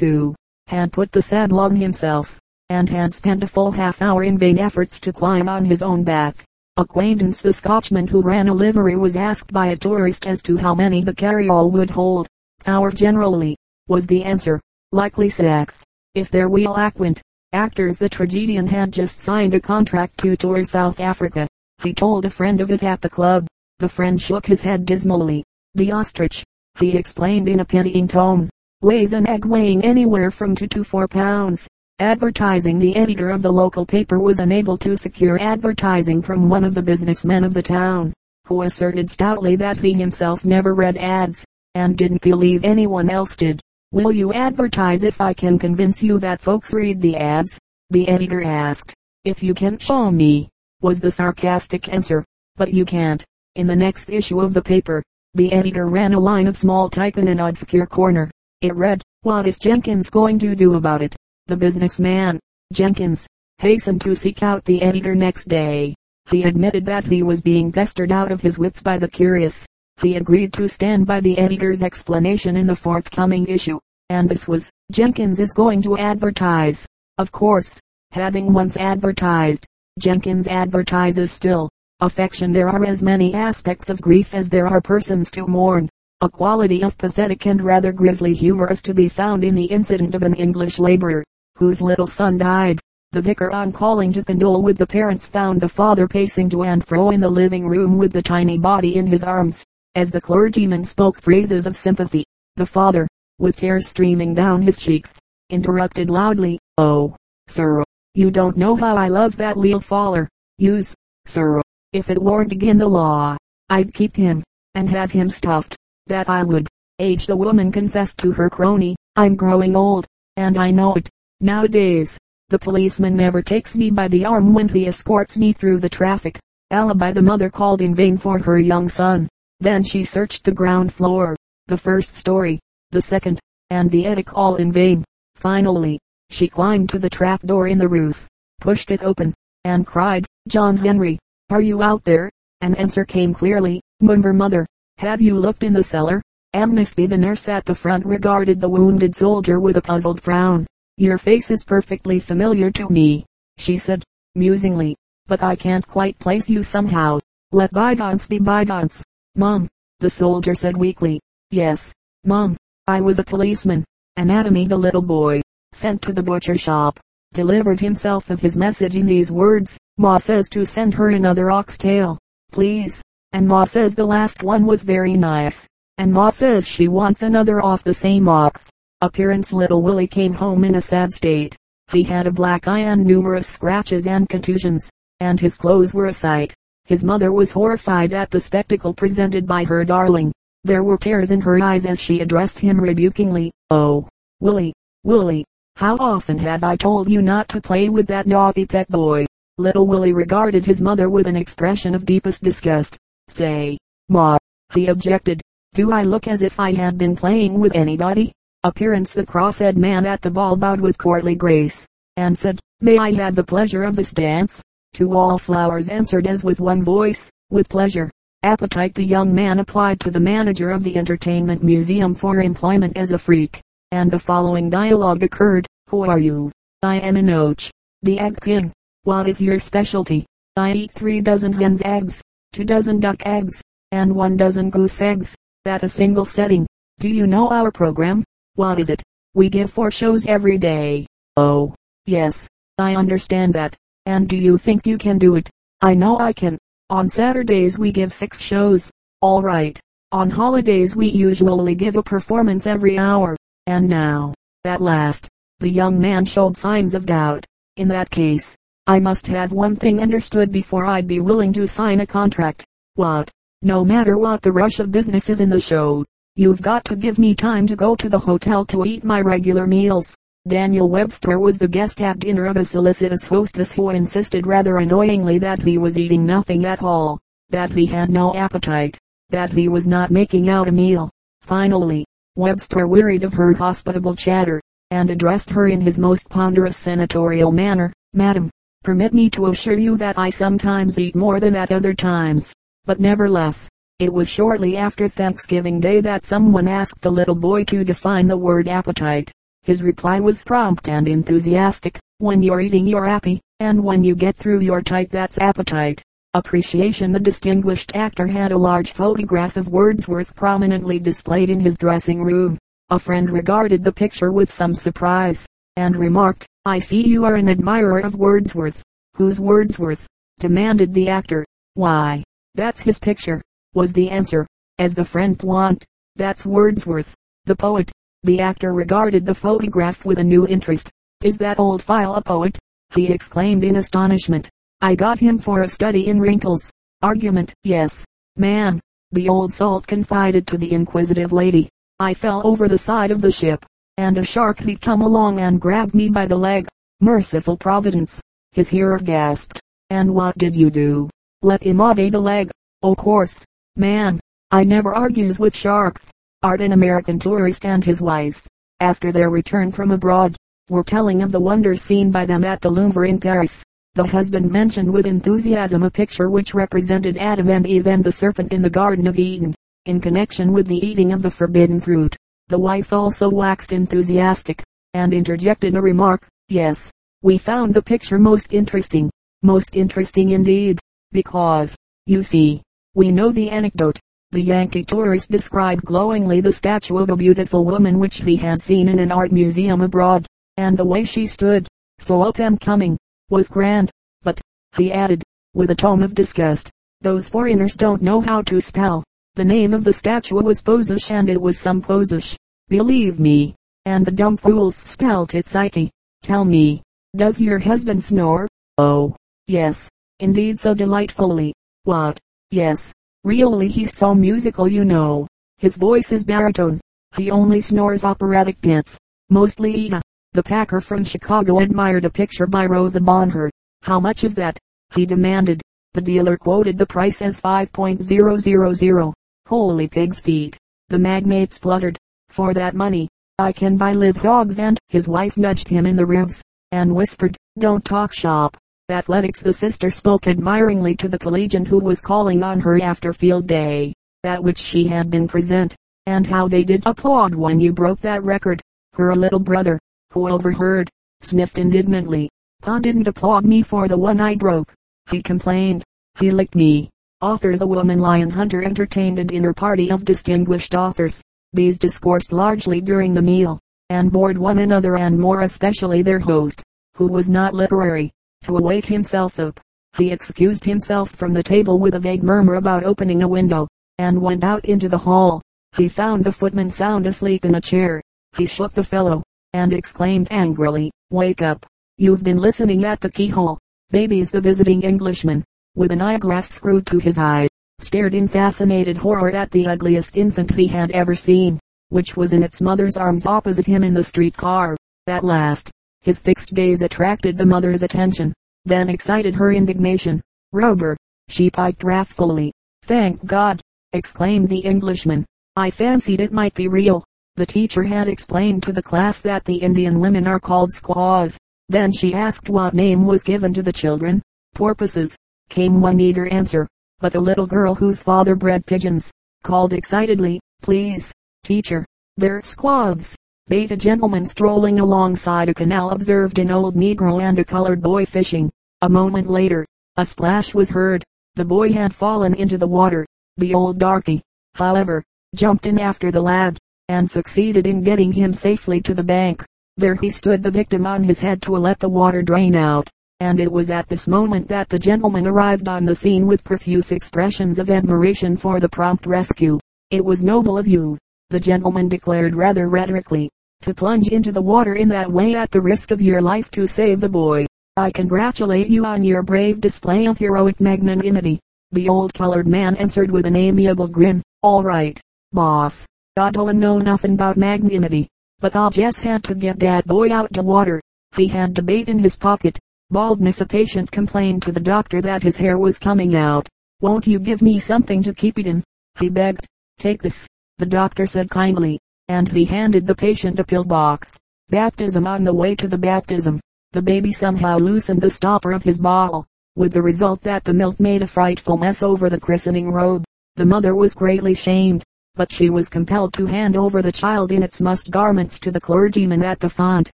too, had put the saddle on himself, and had spent a full half hour in vain efforts to climb on his own back. Acquaintance the Scotchman who ran a livery was asked by a tourist as to how many the carryall would hold. Hour generally, was the answer. Likely sacks. If their wheel aquint. Actors the tragedian had just signed a contract to tour South Africa. He told a friend of it at the club. The friend shook his head dismally. The ostrich, he explained in a pitying tone, lays an egg weighing anywhere from two to four pounds. Advertising The editor of the local paper was unable to secure advertising from one of the businessmen of the town, who asserted stoutly that he himself never read ads, and didn't believe anyone else did. Will you advertise if I can convince you that folks read the ads? The editor asked. If you can show me, was the sarcastic answer. But you can't. In the next issue of the paper, the editor ran a line of small type in an obscure corner. It read, What is Jenkins going to do about it? The businessman, Jenkins, hastened to seek out the editor next day. He admitted that he was being pestered out of his wits by the curious. He agreed to stand by the editor's explanation in the forthcoming issue. And this was, Jenkins is going to advertise. Of course, having once advertised, Jenkins advertises still. Affection There are as many aspects of grief as there are persons to mourn. A quality of pathetic and rather grisly humor is to be found in the incident of an English laborer, whose little son died. The vicar on calling to condole with the parents found the father pacing to and fro in the living room with the tiny body in his arms. As the clergyman spoke phrases of sympathy, the father, with tears streaming down his cheeks, interrupted loudly, Oh, sir, you don't know how I love that leal faller. Use, sir, if it weren't again the law, I'd keep him, and have him stuffed. That I would. Age the woman confessed to her crony, I'm growing old, and I know it. Nowadays, the policeman never takes me by the arm when he escorts me through the traffic. Alibi the mother called in vain for her young son. Then she searched the ground floor, the first story, the second, and the attic all in vain. Finally, she climbed to the trap door in the roof, pushed it open, and cried, John Henry, are you out there? An answer came clearly, Munver mother. Have you looked in the cellar? Amnesty the nurse at the front regarded the wounded soldier with a puzzled frown. Your face is perfectly familiar to me, she said, musingly, but I can't quite place you somehow. Let bygones be bygones. Mum, the soldier said weakly. Yes, Mum, I was a policeman. Anatomy the little boy, sent to the butcher shop, delivered himself of his message in these words. Ma says to send her another oxtail, please. And Ma says the last one was very nice. And Ma says she wants another off the same ox. Appearance Little Willie came home in a sad state. He had a black eye and numerous scratches and contusions, and his clothes were a sight. His mother was horrified at the spectacle presented by her darling. There were tears in her eyes as she addressed him rebukingly. Oh, Willie, Willie, how often have I told you not to play with that naughty pet boy? Little Willie regarded his mother with an expression of deepest disgust. Say, Ma, he objected, do I look as if I had been playing with anybody? Appearance the cross-eyed man at the ball bowed with courtly grace, and said, May I have the pleasure of this dance? To Wallflowers answered as with one voice, with pleasure. Appetite the young man applied to the manager of the entertainment museum for employment as a freak, and the following dialogue occurred, Who are you? I am Enoch, the egg king. What is your specialty? I eat three dozen hen's eggs, two dozen duck eggs, and one dozen goose eggs, at a single setting. Do you know our program? What is it? We give four shows every day. Oh, yes, I understand that. And do you think you can do it? I know I can. On Saturdays we give six shows. All right. On holidays we usually give a performance every hour. And now, at last, the young man showed signs of doubt. In that case, I must have one thing understood before I'd be willing to sign a contract. What? No matter what the rush of business is in the show, You've got to give me time to go to the hotel to eat my regular meals. Daniel Webster was the guest at dinner of a solicitous hostess who insisted rather annoyingly that he was eating nothing at all, that he had no appetite, that he was not making out a meal. Finally, Webster wearied of her hospitable chatter, and addressed her in his most ponderous senatorial manner. Madam, permit me to assure you that I sometimes eat more than at other times, but never less. It was shortly after Thanksgiving Day that someone asked the little boy to define the word appetite. His reply was prompt and enthusiastic. When you're eating you're happy, and when you get through your tight that's appetite. Appreciation The distinguished actor had a large photograph of Wordsworth prominently displayed in his dressing room. A friend regarded the picture with some surprise, and remarked, I see you are an admirer of Wordsworth. Who's Wordsworth? demanded the actor. Why, that's his picture, was the answer, as the friend want. That's Wordsworth, the poet. The actor regarded the photograph with a new interest. Is that old file a poet? he exclaimed in astonishment. I got him for a study in wrinkles. Argument, yes. Man, the old salt confided to the inquisitive lady. I fell over the side of the ship, and a shark had come along and grabbed me by the leg. Merciful providence. His hearer gasped. And what did you do? Let him off the leg. O course. Man, I never argues with sharks. Art an American tourist and his wife, after their return from abroad, were telling of the wonders seen by them at the Louvre in Paris. The husband mentioned with enthusiasm a picture which represented Adam and Eve and the serpent in the Garden of Eden, in connection with the eating of the forbidden fruit. The wife also waxed enthusiastic, and interjected a remark, yes, we found the picture most interesting, most interesting indeed, because, you see, we know the anecdote, the Yankee tourist described glowingly the statue of a beautiful woman which he had seen in an art museum abroad, and the way she stood, so up and coming, was grand. But, he added, with a tone of disgust, those foreigners don't know how to spell. The name of the statue was Posish and it was some Posish. Believe me. And the dumb fools spelt it Psyche. Tell me, does your husband snore? Oh, yes, indeed so delightfully. What? Yes, Really he's so musical you know. His voice is baritone. He only snores operatic bits. Mostly Eva. The packer from Chicago admired a picture by Rosa Bonheur. How much is that? He demanded. The dealer quoted the price as 5.000. Holy pig's feet. The magnate spluttered. For that money, I can buy live dogs and his wife nudged him in the ribs, and whispered, don't talk shop athletics the sister spoke admiringly to the collegian who was calling on her after field day, at which she had been present, and how they did applaud when you broke that record. Her little brother, who overheard, sniffed indignantly. Pa didn't applaud me for the one I broke. He complained. He licked me. Authors A woman lion hunter entertained a dinner party of distinguished authors. These discoursed largely during the meal, and bored one another and more especially their host, who was not literary to awake himself up. He excused himself from the table with a vague murmur about opening a window, and went out into the hall. He found the footman sound asleep in a chair. He shook the fellow, and exclaimed angrily, Wake up. You've been listening at the keyhole. Baby's the visiting Englishman, with an eyeglass screwed to his eye, stared in fascinated horror at the ugliest infant he had ever seen, which was in its mother's arms opposite him in the street car. At last, his fixed gaze attracted the mother's attention, then excited her indignation. Rubber, she piped wrathfully. Thank God, exclaimed the Englishman. I fancied it might be real. The teacher had explained to the class that the Indian women are called squaws. Then she asked what name was given to the children. Porpoises, came one eager answer. But a little girl whose father bred pigeons, called excitedly, please, teacher, they're squabs. Beta gentleman strolling alongside a canal observed an old negro and a colored boy fishing. A moment later, a splash was heard. The boy had fallen into the water. The old darky, however, jumped in after the lad, and succeeded in getting him safely to the bank. There he stood the victim on his head to let the water drain out, and it was at this moment that the gentleman arrived on the scene with profuse expressions of admiration for the prompt rescue. It was noble of you, the gentleman declared rather rhetorically, to plunge into the water in that way at the risk of your life to save the boy. I congratulate you on your brave display of heroic magnanimity. The old colored man answered with an amiable grin. All right, boss. I don't know nothing about magnanimity, but I just had to get that boy out the water. He had the bait in his pocket. Baldness a patient complained to the doctor that his hair was coming out. Won't you give me something to keep it in? He begged. Take this, the doctor said kindly and he handed the patient a pill box. Baptism on the way to the baptism. The baby somehow loosened the stopper of his bottle, with the result that the milk made a frightful mess over the christening robe. The mother was greatly shamed, but she was compelled to hand over the child in its mussed garments to the clergyman at the font.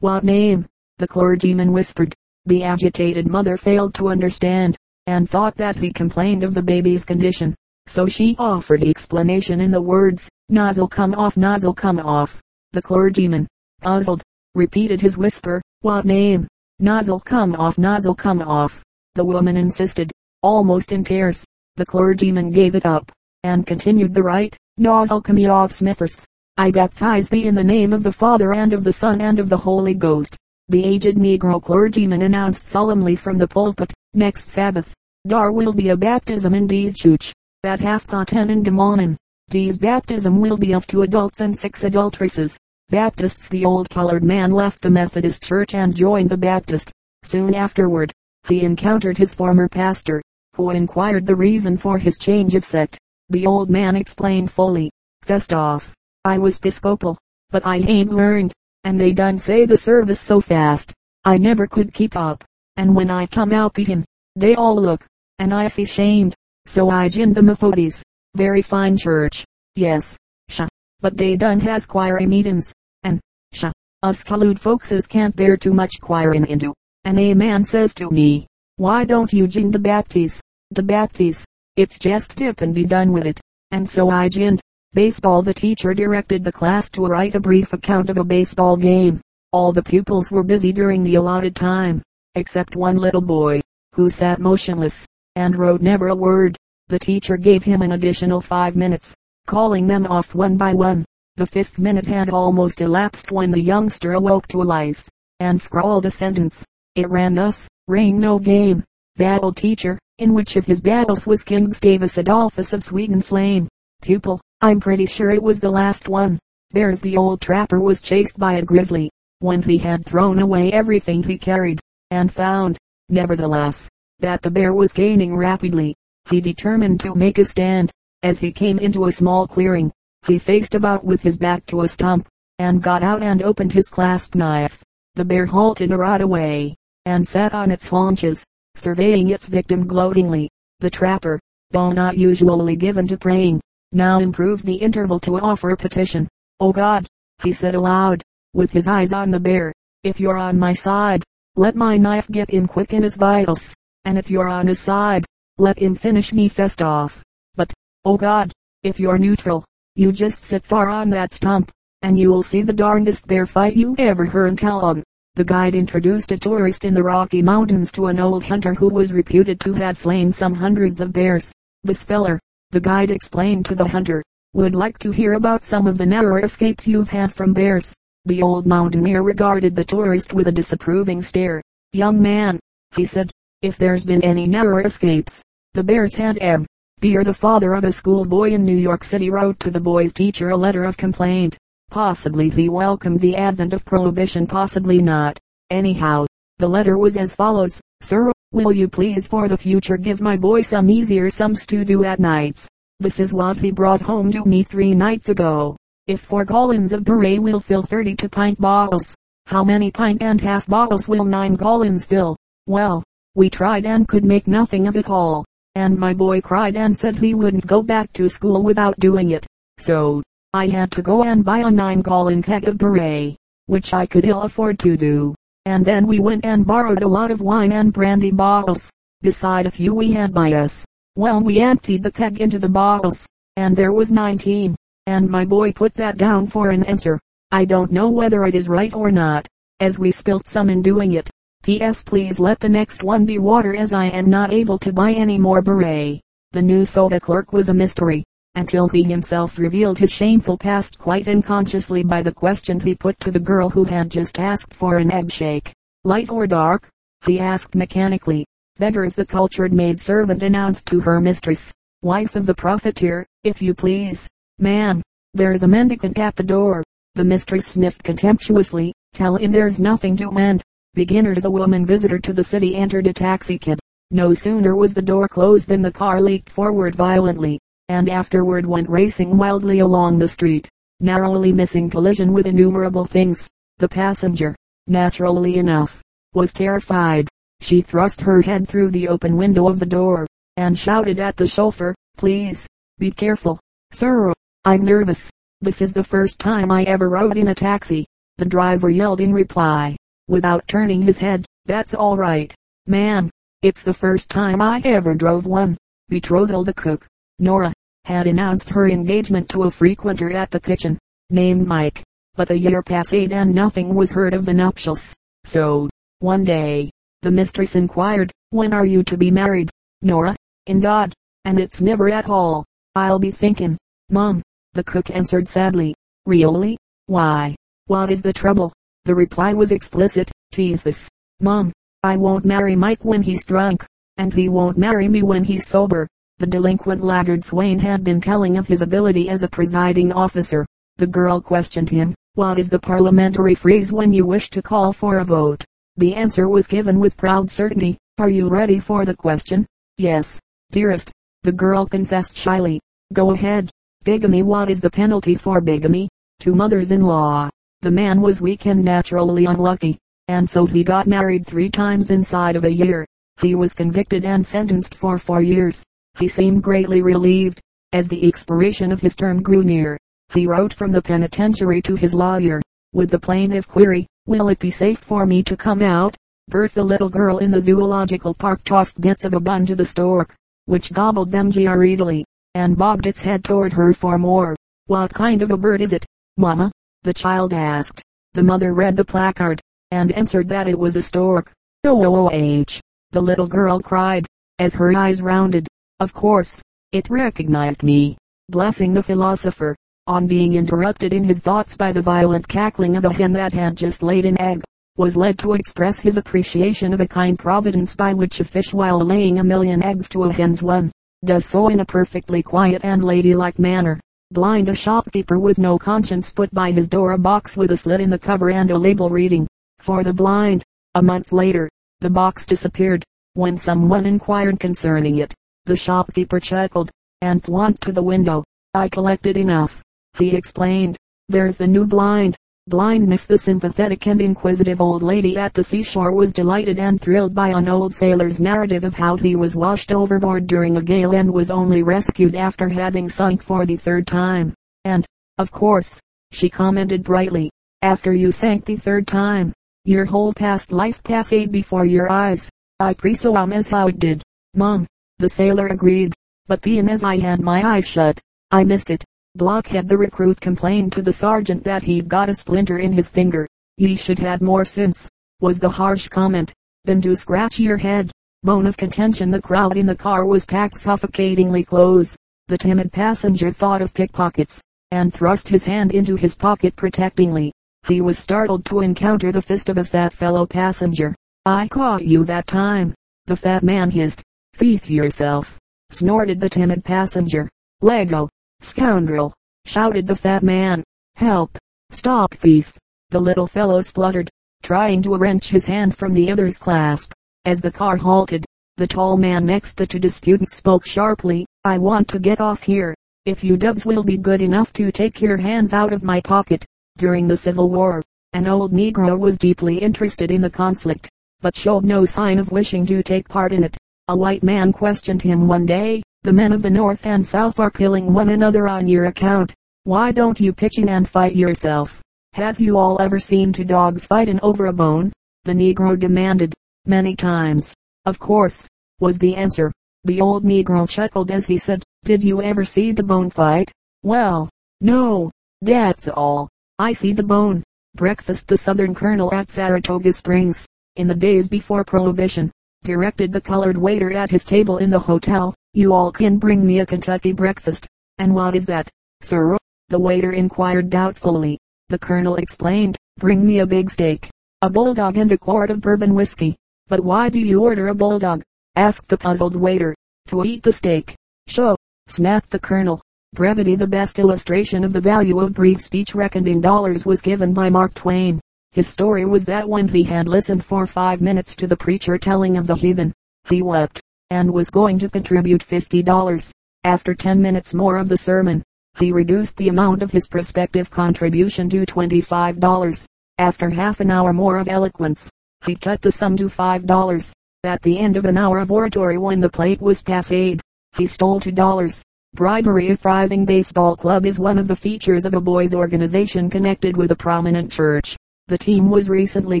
What name? The clergyman whispered. The agitated mother failed to understand, and thought that he complained of the baby's condition. So she offered explanation in the words, nozzle come off, nozzle come off. The clergyman, puzzled, repeated his whisper, what name? Nozzle come off, nozzle come off. The woman insisted, almost in tears. The clergyman gave it up, and continued the rite, nozzle come off Smithers. I baptize thee in the name of the Father and of the Son and of the Holy Ghost. The aged Negro clergyman announced solemnly from the pulpit, next Sabbath, there will be a baptism in Dees church, at half past ten in the morning. Dees baptism will be of two adults and six adulteresses. Baptists The old colored man left the Methodist church and joined the Baptist. Soon afterward, he encountered his former pastor, who inquired the reason for his change of sect. The old man explained fully. First off, I was Episcopal, but I ain't learned and they done say the service so fast, I never could keep up, and when I come out beat him, they all look, and I see shamed, so I jinned the Methodies. Very fine church, yes, sha, but they done has choir meetings, and, sha, us colored folkses can't bear too much choirin' into, and a man says to me, why don't you jin the Bapties, the Bapties, it's just dip and be done with it, and so I jinned. Baseball The teacher directed the class to write a brief account of a baseball game. All the pupils were busy during the allotted time, except one little boy, who sat motionless, and wrote never a word. The teacher gave him an additional five minutes, calling them off one by one. The fifth minute had almost elapsed when the youngster awoke to life, and scrawled a sentence. It ran thus, Rain no game. Battle teacher, in which of his battles was King Gustavus Adolphus of Sweden slain. Pupil, I'm pretty sure it was the last one. There's the old trapper was chased by a grizzly, when he had thrown away everything he carried, and found, nevertheless, that the bear was gaining rapidly. He determined to make a stand. As he came into a small clearing, he faced about with his back to a stump, and got out and opened his clasp knife. The bear halted a rod away, and sat on its haunches, surveying its victim gloatingly. The trapper, though not usually given to praying, now improved the interval to offer petition. Oh God, he said aloud, with his eyes on the bear, if you're on my side, let my knife get in quick in his vitals, and if you're on his side, let him finish me fest off. But, oh God, if you're neutral, you just sit far on that stump, and you'll see the darndest bear fight you ever heard tell on. The guide introduced a tourist in the Rocky Mountains to an old hunter who was reputed to have slain some hundreds of bears. This feller, the guide explained to the hunter, would like to hear about some of the narrow escapes you've had from bears. The old mountaineer regarded the tourist with a disapproving stare. Young man, he said, if there's been any narrow escapes, the bears had em. Dear the father of a schoolboy in New York City wrote to the boy's teacher a letter of complaint. Possibly he welcomed the advent of prohibition, possibly not. Anyhow, the letter was as follows. Sir, Will you please for the future give my boy some easier sums to do at nights? This is what he brought home to me three nights ago. If four gallons of puree will fill 32 pint bottles, how many pint and half bottles will nine gallons fill? Well, we tried and could make nothing of it all. And my boy cried and said he wouldn't go back to school without doing it. So, I had to go and buy a nine gallon keg of puree, which I could ill afford to do and then we went and borrowed a lot of wine and brandy bottles, beside a few we had by us. Well, we emptied the keg into the bottles, and there was 19, and my boy put that down for an answer. I don't know whether it is right or not, as we spilt some in doing it. P.S. Please let the next one be water as I am not able to buy any more beret. The new soda clerk was a mystery, until he himself revealed his shameful past quite unconsciously by the question he put to the girl who had just asked for an egg shake. Light or dark? He asked mechanically. Beggars the cultured maid servant announced to her mistress. Wife of the profiteer, if you please. Man, there's a mendicant at the door. The mistress sniffed contemptuously. Tell him there's nothing to mend. Beginners a woman visitor to the city entered a taxicab. No sooner was the door closed than the car leaped forward violently and afterward went racing wildly along the street, narrowly missing collision with innumerable things. The passenger, naturally enough, was terrified. She thrust her head through the open window of the door, and shouted at the chauffeur, please, be careful, sir, I'm nervous. This is the first time I ever rode in a taxi. The driver yelled in reply, without turning his head, that's all right, man. It's the first time I ever drove one. Betrothal the cook, Nora, had announced her engagement to a frequenter at the kitchen, named Mike. But a year passed and nothing was heard of the nuptials. So, one day, the mistress inquired, when are you to be married, Nora? In God, and it's never at all. I'll be thinking, Mum, the cook answered sadly. Really? Why? What is the trouble? The reply was explicit. This. Mum, I won't marry Mike when he's drunk, and he won't marry me when he's sober. The delinquent laggard Swain had been telling of his ability as a presiding officer. The girl questioned him, what is the parliamentary phrase when you wish to call for a vote? The answer was given with proud certainty. Are you ready for the question? Yes, dearest. The girl confessed shyly. Go ahead. Bigamy What is the penalty for bigamy? Two mothers-in-law. The man was weak and naturally unlucky, and so he got married three times inside of a year. He was convicted and sentenced for four years. He seemed greatly relieved. As the expiration of his term grew near, he wrote from the penitentiary to his lawyer, with the plaintive query, will it be safe for me to come out? Bertha little girl in the zoological park tossed bits of a bun to the stork, which gobbled them greedily and bobbed its head toward her for more. What kind of a bird is it, Mama? The child asked. The mother read the placard, and answered that it was a stork. O-O-H! The little girl cried, as her eyes rounded. Of course, it recognized me. Blessing the philosopher, on being interrupted in his thoughts by the violent cackling of a hen that had just laid an egg, was led to express his appreciation of a kind providence by which a fish while laying a million eggs to a hen's one, does so in a perfectly quiet and ladylike manner. Blind a shopkeeper with no conscience put by his door a box with a slit in the cover and a label reading, for the blind. A month later, the box disappeared. When someone inquired concerning it, the shopkeeper chuckled, and pointed to the window. I collected enough. He explained, there's the new blind, Blind blindness. The sympathetic and inquisitive old lady at the seashore was delighted and thrilled by an old sailor's narrative of how he was washed overboard during a gale and was only rescued after having sunk for the third time. And, of course, she commented brightly, after you sank the third time, your whole past life passed before your eyes. I presume as how it did, Mum. The sailor agreed, but being as I had my eyes shut, I missed it. Blockhead the recruit complained to the sergeant that he'd got a splinter in his finger. Ye should have more sense, was the harsh comment, than to scratch your head. Bone of contention the crowd in the car was packed suffocatingly close. The timid passenger thought of pickpockets, and thrust his hand into his pocket protectingly. He was startled to encounter the fist of a fat fellow passenger. I caught you that time. The fat man hissed. Thief yourself. Snorted the timid passenger. Lego. Scoundrel! shouted the fat man. Help! Stop thief! The little fellow spluttered, trying to wrench his hand from the other's clasp. As the car halted, the tall man next the two disputants spoke sharply. I want to get off here. If you dubs will be good enough to take your hands out of my pocket. During the Civil War, an old Negro was deeply interested in the conflict, but showed no sign of wishing to take part in it. A white man questioned him one day, the men of the North and South are killing one another on your account. Why don't you pitch in and fight yourself? Has you all ever seen two dogs fighting over a bone? The Negro demanded. Many times. Of course, was the answer. The old Negro chuckled as he said, Did you ever see the bone fight? Well, no, that's all. I see the bone. Breakfast the Southern Colonel at Saratoga Springs, in the days before Prohibition, directed the colored waiter at his table in the hotel, you all can bring me a Kentucky breakfast. And what is that, sir? The waiter inquired doubtfully. The colonel explained, bring me a big steak, a bulldog and a quart of bourbon whiskey. But why do you order a bulldog? asked the puzzled waiter. To eat the steak. Show, snapped the colonel. Brevity the best illustration of the value of brief speech reckoned in dollars was given by Mark Twain. His story was that when he had listened for five minutes to the preacher telling of the heathen, he wept and was going to contribute $50. After 10 minutes more of the sermon, he reduced the amount of his prospective contribution to $25. After half an hour more of eloquence, he cut the sum to $5. At the end of an hour of oratory when the plate was passed, he stole $2. Bribery A thriving baseball club is one of the features of a boys organization connected with a prominent church. The team was recently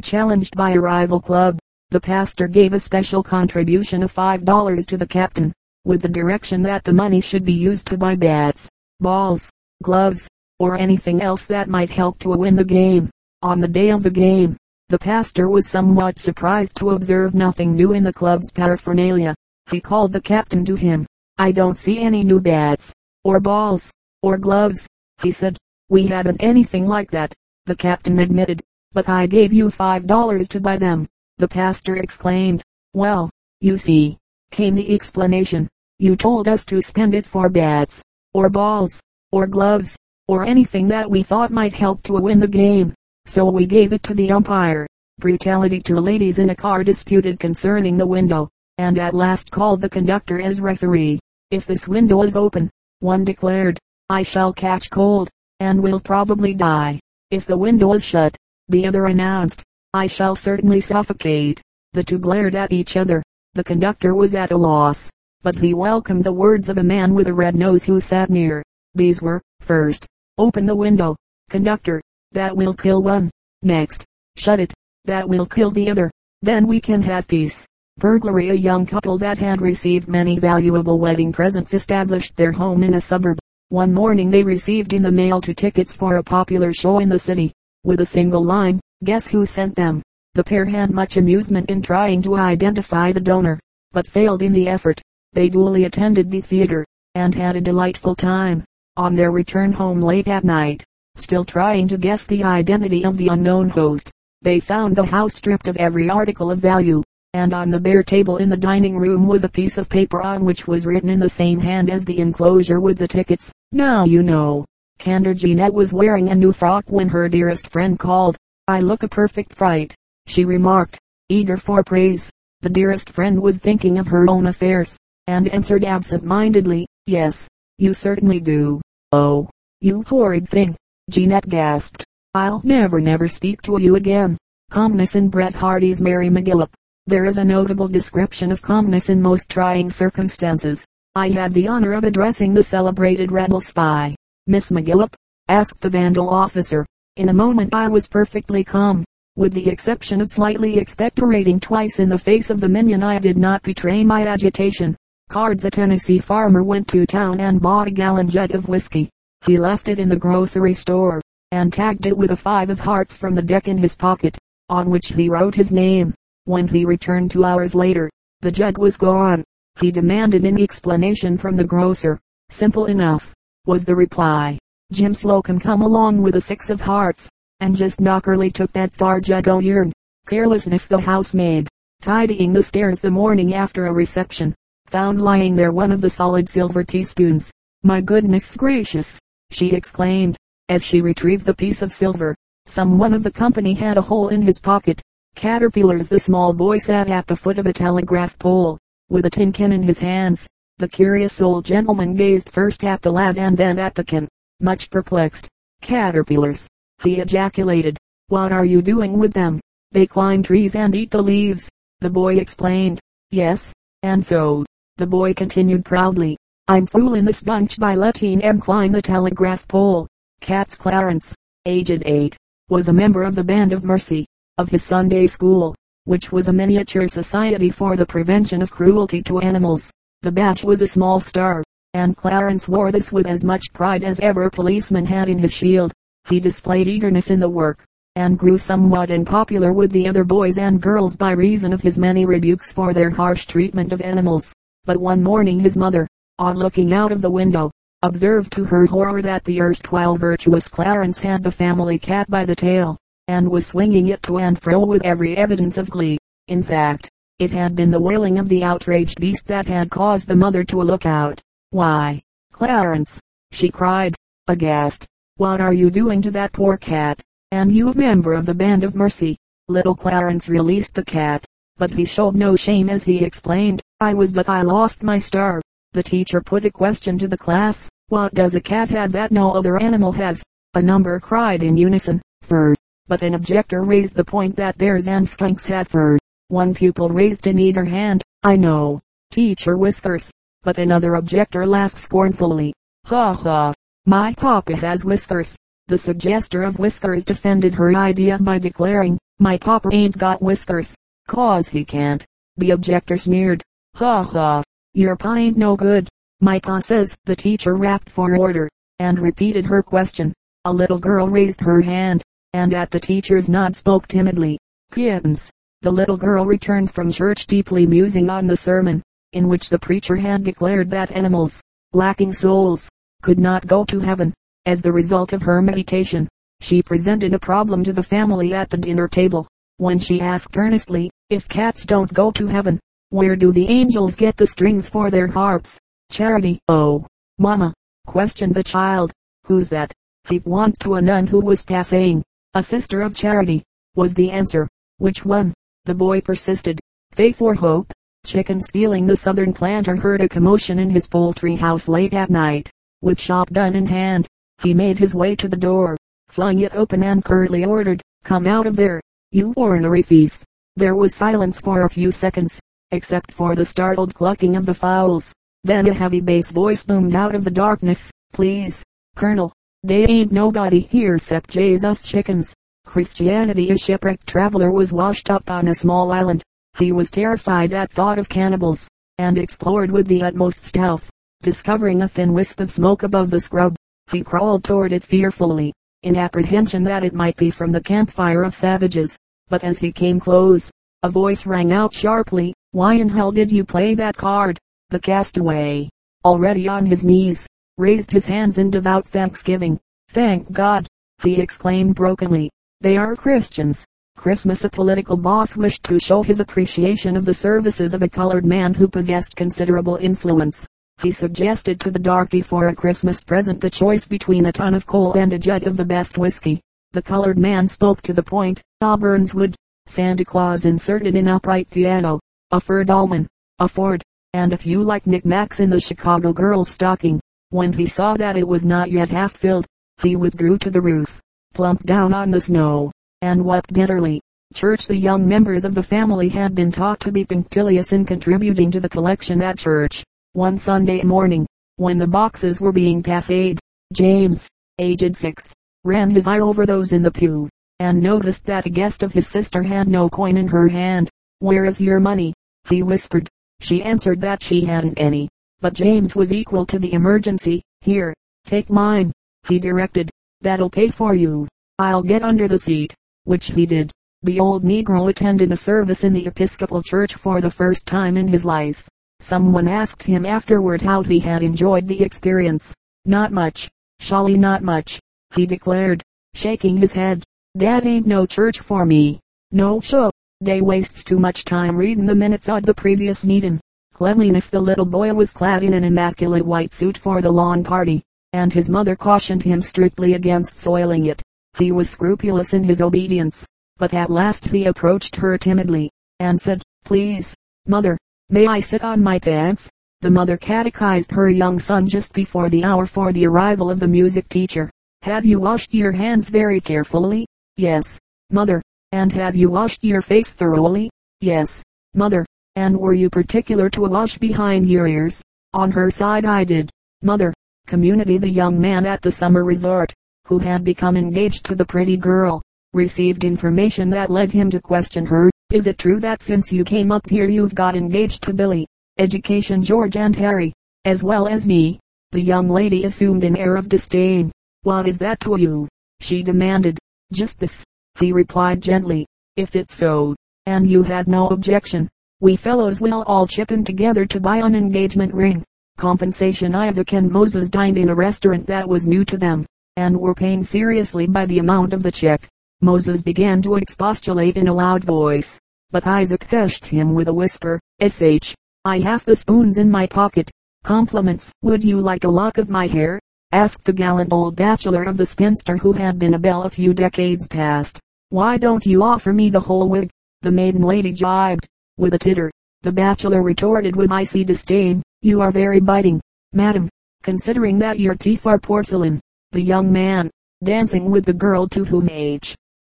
challenged by a rival club. The pastor gave a special contribution of $5 to the captain, with the direction that the money should be used to buy bats, balls, gloves, or anything else that might help to win the game. On the day of the game, the pastor was somewhat surprised to observe nothing new in the club's paraphernalia. He called the captain to him. I don't see any new bats, or balls, or gloves, he said. We haven't anything like that, the captain admitted. But I gave you five dollars to buy them, the pastor exclaimed. Well, you see, came the explanation. You told us to spend it for bats, or balls, or gloves, or anything that we thought might help to win the game. So we gave it to the umpire. Brutality to ladies in a car disputed concerning the window, and at last called the conductor as referee. If this window is open, one declared, I shall catch cold, and will probably die. If the window is shut, the other announced, I shall certainly suffocate. The two glared at each other. The conductor was at a loss, but he welcomed the words of a man with a red nose who sat near. These were, first, open the window. Conductor, that will kill one. Next, shut it, that will kill the other. Then we can have peace. Burglary A young couple that had received many valuable wedding presents established their home in a suburb. One morning they received in the mail two tickets for a popular show in the city. With a single line, guess who sent them? The pair had much amusement in trying to identify the donor, but failed in the effort. They duly attended the theater, and had a delightful time. On their return home late at night, still trying to guess the identity of the unknown host, they found the house stripped of every article of value and on the bare table in the dining room was a piece of paper on which was written in the same hand as the enclosure with the tickets. Now you know. Candor Jeanette was wearing a new frock when her dearest friend called. I look a perfect fright, she remarked, eager for praise. The dearest friend was thinking of her own affairs, and answered absent-mindedly, yes, you certainly do. Oh, you horrid thing, Jeanette gasped. I'll never never speak to you again. Calmness in Bret Harte's Mary McGillup. There is a notable description of calmness in most trying circumstances. I had the honor of addressing the celebrated rebel spy. Miss McGillup? asked the vandal officer. In a moment I was perfectly calm. With the exception of slightly expectorating twice in the face of the minion I did not betray my agitation. Cards a Tennessee farmer went to town and bought a gallon jug of whiskey. He left it in the grocery store, and tagged it with a five of hearts from the deck in his pocket, on which he wrote his name. When he returned two hours later, the jug was gone. He demanded an explanation from the grocer. Simple enough, was the reply. Jim Slocum come along with a six of hearts, and just knockerly took that thar jug o' yourn. Carelessness the housemaid, tidying the stairs the morning after a reception, found lying there one of the solid silver teaspoons. My goodness gracious, she exclaimed, as she retrieved the piece of silver. Some one of the company had a hole in his pocket. Caterpillars the small boy sat at the foot of a telegraph pole, with a tin can in his hands. The curious old gentleman gazed first at the lad and then at the can, much perplexed. Caterpillars, he ejaculated. What are you doing with them? They climb trees and eat the leaves. The boy explained. Yes, and so, the boy continued proudly, I'm fooling this bunch by letting them climb the telegraph pole. Cats Clarence, aged eight, was a member of the Band of Mercy of his Sunday school, which was a miniature society for the prevention of cruelty to animals. The badge was a small star, and Clarence wore this with as much pride as ever policeman had in his shield. He displayed eagerness in the work, and grew somewhat unpopular with the other boys and girls by reason of his many rebukes for their harsh treatment of animals. But one morning his mother, on looking out of the window, observed to her horror that the erstwhile virtuous Clarence had the family cat by the tail and was swinging it to and fro with every evidence of glee. In fact, it had been the wailing of the outraged beast that had caused the mother to look out. Why, Clarence, she cried, aghast, what are you doing to that poor cat? And you a member of the Band of Mercy. Little Clarence released the cat, but he showed no shame as he explained, I was but I lost my star. The teacher put a question to the class, what does a cat have that no other animal has? A number cried in unison, fur but an objector raised the point that bears and skunks had fur. One pupil raised an eager hand. I know. Teacher Whiskers. But another objector laughed scornfully. Ha ha! My papa has whiskers. The suggester of whiskers defended her idea by declaring, my papa ain't got whiskers, cause he can't. The objector sneered. Ha ha! Your pa ain't no good. My pa says, the teacher rapped for order, and repeated her question. A little girl raised her hand, and at the teacher's nod spoke timidly. Kittens. The little girl returned from church deeply musing on the sermon, in which the preacher had declared that animals, lacking souls, could not go to heaven. As the result of her meditation, she presented a problem to the family at the dinner table, when she asked earnestly, if cats don't go to heaven, where do the angels get the strings for their harps? Charity, oh, mama, questioned the child, who's that? He went to a nun who was passing. A sister of charity, was the answer. Which one? The boy persisted. Faith or hope? Chicken stealing the southern planter heard a commotion in his poultry house late at night. With shop done in hand, he made his way to the door, flung it open and curtly ordered, come out of there, you ornery thief. There was silence for a few seconds, except for the startled clucking of the fowls. Then a heavy bass voice boomed out of the darkness, please, Colonel, they ain't nobody here except Jesus chickens. Christianity a shipwrecked traveler was washed up on a small island. He was terrified at thought of cannibals, and explored with the utmost stealth. Discovering a thin wisp of smoke above the scrub, he crawled toward it fearfully, in apprehension that it might be from the campfire of savages. But as he came close, a voice rang out sharply, Why in hell did you play that card? The castaway, already on his knees, raised his hands in devout thanksgiving. Thank God, he exclaimed brokenly. They are Christians. Christmas a political boss wished to show his appreciation of the services of a colored man who possessed considerable influence. He suggested to the darky for a Christmas present the choice between a ton of coal and a jug of the best whiskey. The colored man spoke to the point. Auburn's wood. Santa Claus inserted an upright piano, a fur dolman, a Ford, and a few like knickknacks in the Chicago girl's stocking. When he saw that it was not yet half filled, he withdrew to the roof, plumped down on the snow, and wept bitterly. Church The young members of the family had been taught to be punctilious in contributing to the collection at church. One Sunday morning, when the boxes were being passed, James, aged six, ran his eye over those in the pew, and noticed that a guest of his sister had no coin in her hand. Where is your money? he whispered. She answered that she hadn't any. But James was equal to the emergency. Here, take mine, he directed. That'll pay for you. I'll get under the seat. Which he did. The old Negro attended a service in the Episcopal Church for the first time in his life. Someone asked him afterward how he had enjoyed the experience. Not much. Surely not much, he declared, shaking his head. That ain't no church for me. No show. They wastes too much time reading the minutes of the previous meeting. Cleanliness the little boy was clad in an immaculate white suit for the lawn party, and his mother cautioned him strictly against soiling it. He was scrupulous in his obedience, but at last he approached her timidly, and said, Please, mother, May I sit on my pants? The mother catechized her young son just before the hour for the arrival of the music teacher. Have you washed your hands very carefully? Yes, mother. And have you washed your face thoroughly? Yes, mother. And were you particular to wash behind your ears? On her side I did, mother. Community the young man at the summer resort, who had become engaged to the pretty girl, received information that led him to question her. Is it true that since you came up here you've got engaged to Billy, Education George and Harry, as well as me? The young lady assumed an air of disdain. What is that to you? She demanded. Just this, he replied gently. If it's so, and you have no objection, we fellows will all chip in together to buy an engagement ring. Compensation Isaac and Moses dined in a restaurant that was new to them, and were pained seriously by the amount of the check. Moses began to expostulate in a loud voice, but Isaac hushed him with a whisper, Sh. I have the spoons in my pocket. Compliments. Would you like a lock of my hair? asked the gallant old bachelor of the spinster who had been a belle a few decades past. Why don't you offer me the whole wig? The maiden lady jibed, with a titter. The bachelor retorted with icy disdain, you are very biting, madam, considering that your teeth are porcelain. The young man, dancing with the girl to whom age